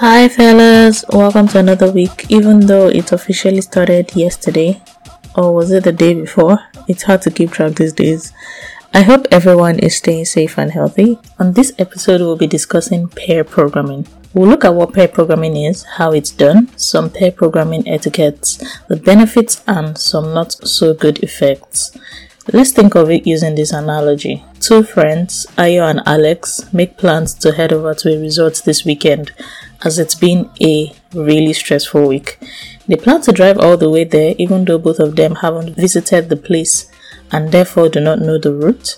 Hi, fellas, welcome to another week. Even though it officially started yesterday, or was it the day before? It's hard to keep track these days. I hope everyone is staying safe and healthy. On this episode, we'll be discussing pair programming. We'll look at what pair programming is, how it's done, some pair programming etiquettes, the benefits, and some not so good effects. Let's think of it using this analogy. Two friends, Ayo and Alex, make plans to head over to a resort this weekend as it's been a really stressful week. They plan to drive all the way there even though both of them haven't visited the place and therefore do not know the route.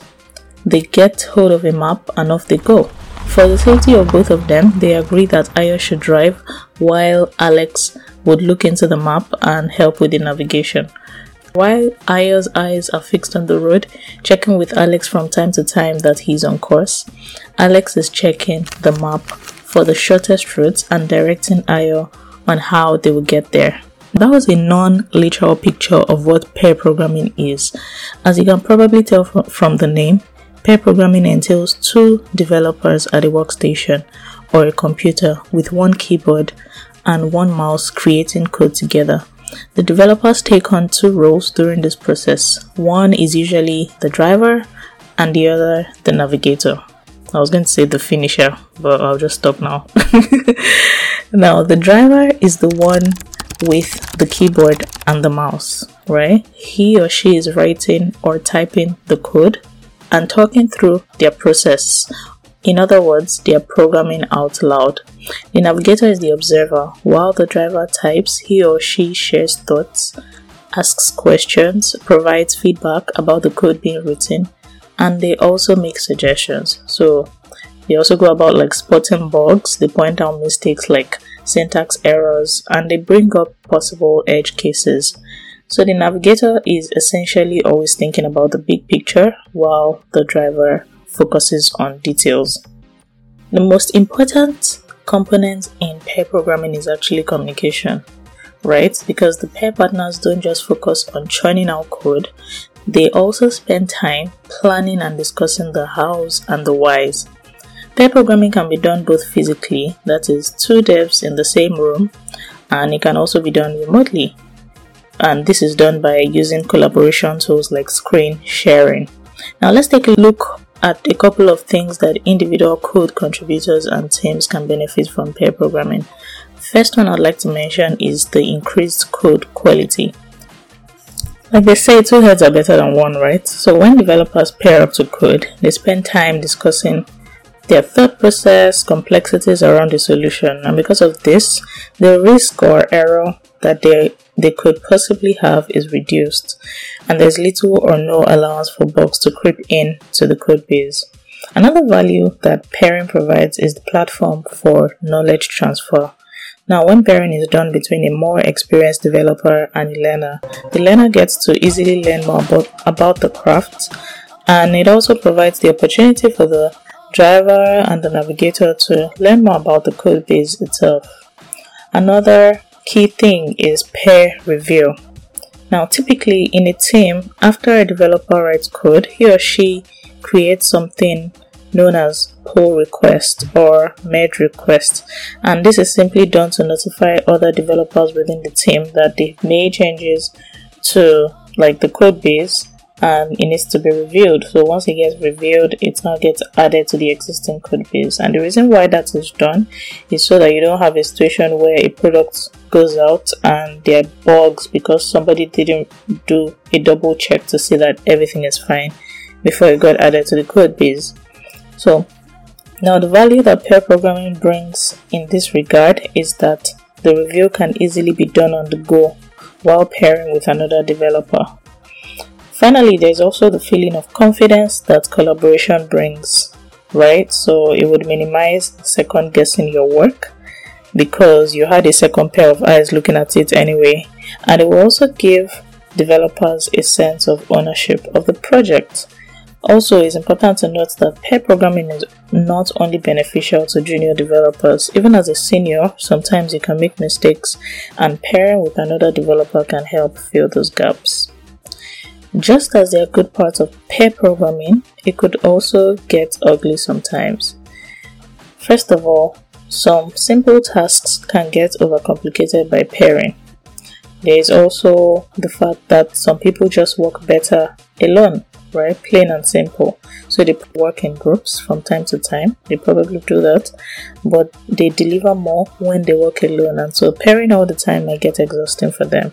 They get hold of a map and off they go. For the safety of both of them, they agree that Ayo should drive while Alex would look into the map and help with the navigation. While Ayo's eyes are fixed on the road, checking with Alex from time to time that he's on course, Alex is checking the map for the shortest routes and directing Ayo on how they will get there. That was a non literal picture of what pair programming is. As you can probably tell from the name, pair programming entails two developers at a workstation or a computer with one keyboard and one mouse creating code together. The developers take on two roles during this process. One is usually the driver and the other the navigator. I was going to say the finisher, but I'll just stop now. now, the driver is the one with the keyboard and the mouse, right? He or she is writing or typing the code and talking through their process. In other words, they are programming out loud. The navigator is the observer. While the driver types, he or she shares thoughts, asks questions, provides feedback about the code being written, and they also make suggestions. So they also go about like spotting bugs, they point out mistakes like syntax errors, and they bring up possible edge cases. So the navigator is essentially always thinking about the big picture while the driver focuses on details. The most important component in pair programming is actually communication, right? Because the pair partners don't just focus on churning out code, they also spend time planning and discussing the hows and the whys. Pair programming can be done both physically, that is, two devs in the same room, and it can also be done remotely. And this is done by using collaboration tools like screen sharing. Now, let's take a look at a couple of things that individual code contributors and teams can benefit from pair programming. First one I'd like to mention is the increased code quality. Like they say, two heads are better than one, right? So when developers pair up to code, they spend time discussing their thought process, complexities around the solution, and because of this, the risk or error that they they could possibly have is reduced, and there's little or no allowance for bugs to creep in to the code base. Another value that pairing provides is the platform for knowledge transfer. Now, when pairing is done between a more experienced developer and a learner, the learner gets to easily learn more about, about the craft, and it also provides the opportunity for the driver and the navigator to learn more about the code base itself. Another key thing is peer review. Now, typically in a team, after a developer writes code, he or she creates something known as pull request or merge request. And this is simply done to notify other developers within the team that they've made changes to like the code base and it needs to be reviewed. So once it gets reviewed it now gets added to the existing code base. And the reason why that is done is so that you don't have a situation where a product goes out and there are bugs because somebody didn't do a double check to see that everything is fine before it got added to the code base so now the value that pair programming brings in this regard is that the review can easily be done on the go while pairing with another developer. Finally, there's also the feeling of confidence that collaboration brings, right? So it would minimize second guessing your work because you had a second pair of eyes looking at it anyway, and it will also give developers a sense of ownership of the project Also, it's important to note that pair programming is not only beneficial to junior developers, even as a senior, sometimes you can make mistakes, and pairing with another developer can help fill those gaps. Just as there are good parts of pair programming, it could also get ugly sometimes. First of all, some simple tasks can get overcomplicated by pairing. There is also the fact that some people just work better alone right? Plain and simple. So they work in groups from time to time. They probably do that, but they deliver more when they work alone. And so pairing all the time might get exhausting for them.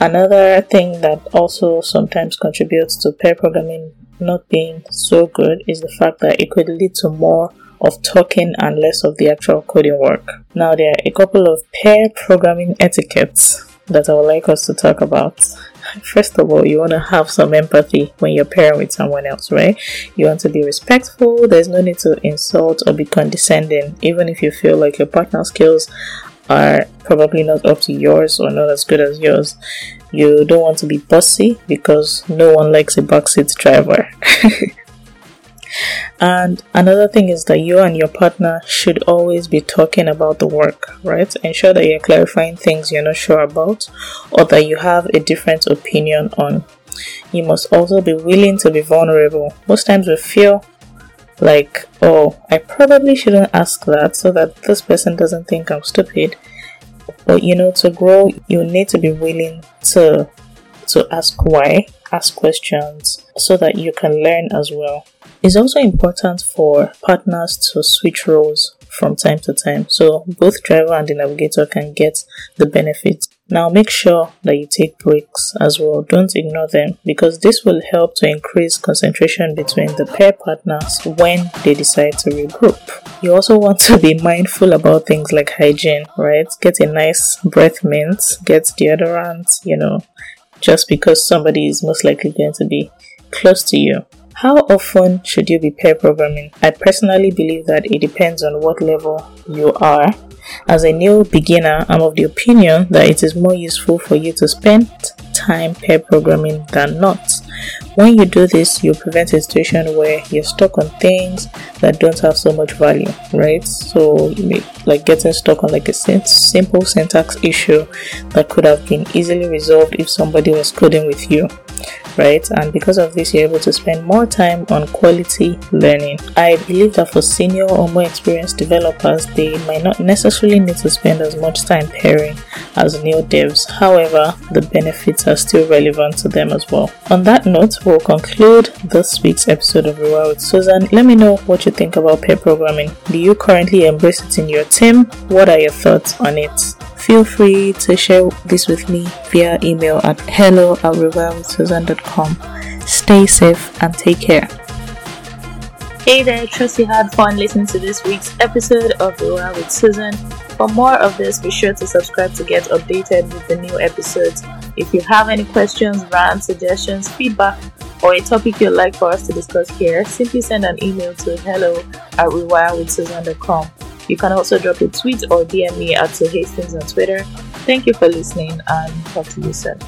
Another thing that also sometimes contributes to pair programming not being so good is the fact that it could lead to more of talking and less of the actual coding work. Now, there are a couple of pair programming etiquettes that I would like us to talk about. First of all, you want to have some empathy when you're pairing with someone else, right? You want to be respectful. There's no need to insult or be condescending, even if you feel like your partner's skills are probably not up to yours or not as good as yours. You don't want to be bossy because no one likes a backseat driver. And another thing is that you and your partner should always be talking about the work, right? Ensure that you're clarifying things you're not sure about or that you have a different opinion on. You must also be willing to be vulnerable. Most times we feel like, oh, I probably shouldn't ask that so that this person doesn't think I'm stupid. But you know, to grow, you need to be willing to to ask why, ask questions so that you can learn as well. It's also important for partners to switch roles from time to time so both driver and the navigator can get the benefits. Now make sure that you take breaks as well. Don't ignore them because this will help to increase concentration between the pair partners when they decide to regroup. You also want to be mindful about things like hygiene, right? Get a nice breath mint, get deodorant, you know, just because somebody is most likely going to be close to you. How often should you be pair programming? I personally believe that it depends on what level you are. As a new beginner, I'm of the opinion that it is more useful for you to spend time pair programming than not. When you do this, you prevent a situation where you're stuck on things that don't have so much value, right? So, may, like getting stuck on like a simple syntax issue that could have been easily resolved if somebody was coding with you right? And because of this, you're able to spend more time on quality learning. I believe that for senior or more experienced developers, they might not necessarily need to spend as much time pairing as new devs. However, the benefits are still relevant to them as well. On that note, we'll conclude this week's episode of Rewired with Susan. Let me know what you think about pair programming. Do you currently embrace it in your team? What are your thoughts on it? Feel free to share this with me via email at hello at rewiredwithsusan.com. Stay safe and take care. Hey there, trust you had fun listening to this week's episode of Rewired with Susan. For more of this, be sure to subscribe to get updated with the new episodes. If you have any questions, rants, suggestions, feedback, or a topic you'd like for us to discuss here, simply send an email to hello at rewiredwithsusan.com. You can also drop a tweet or DM me at Sir Hastings on Twitter. Thank you for listening and talk to you soon.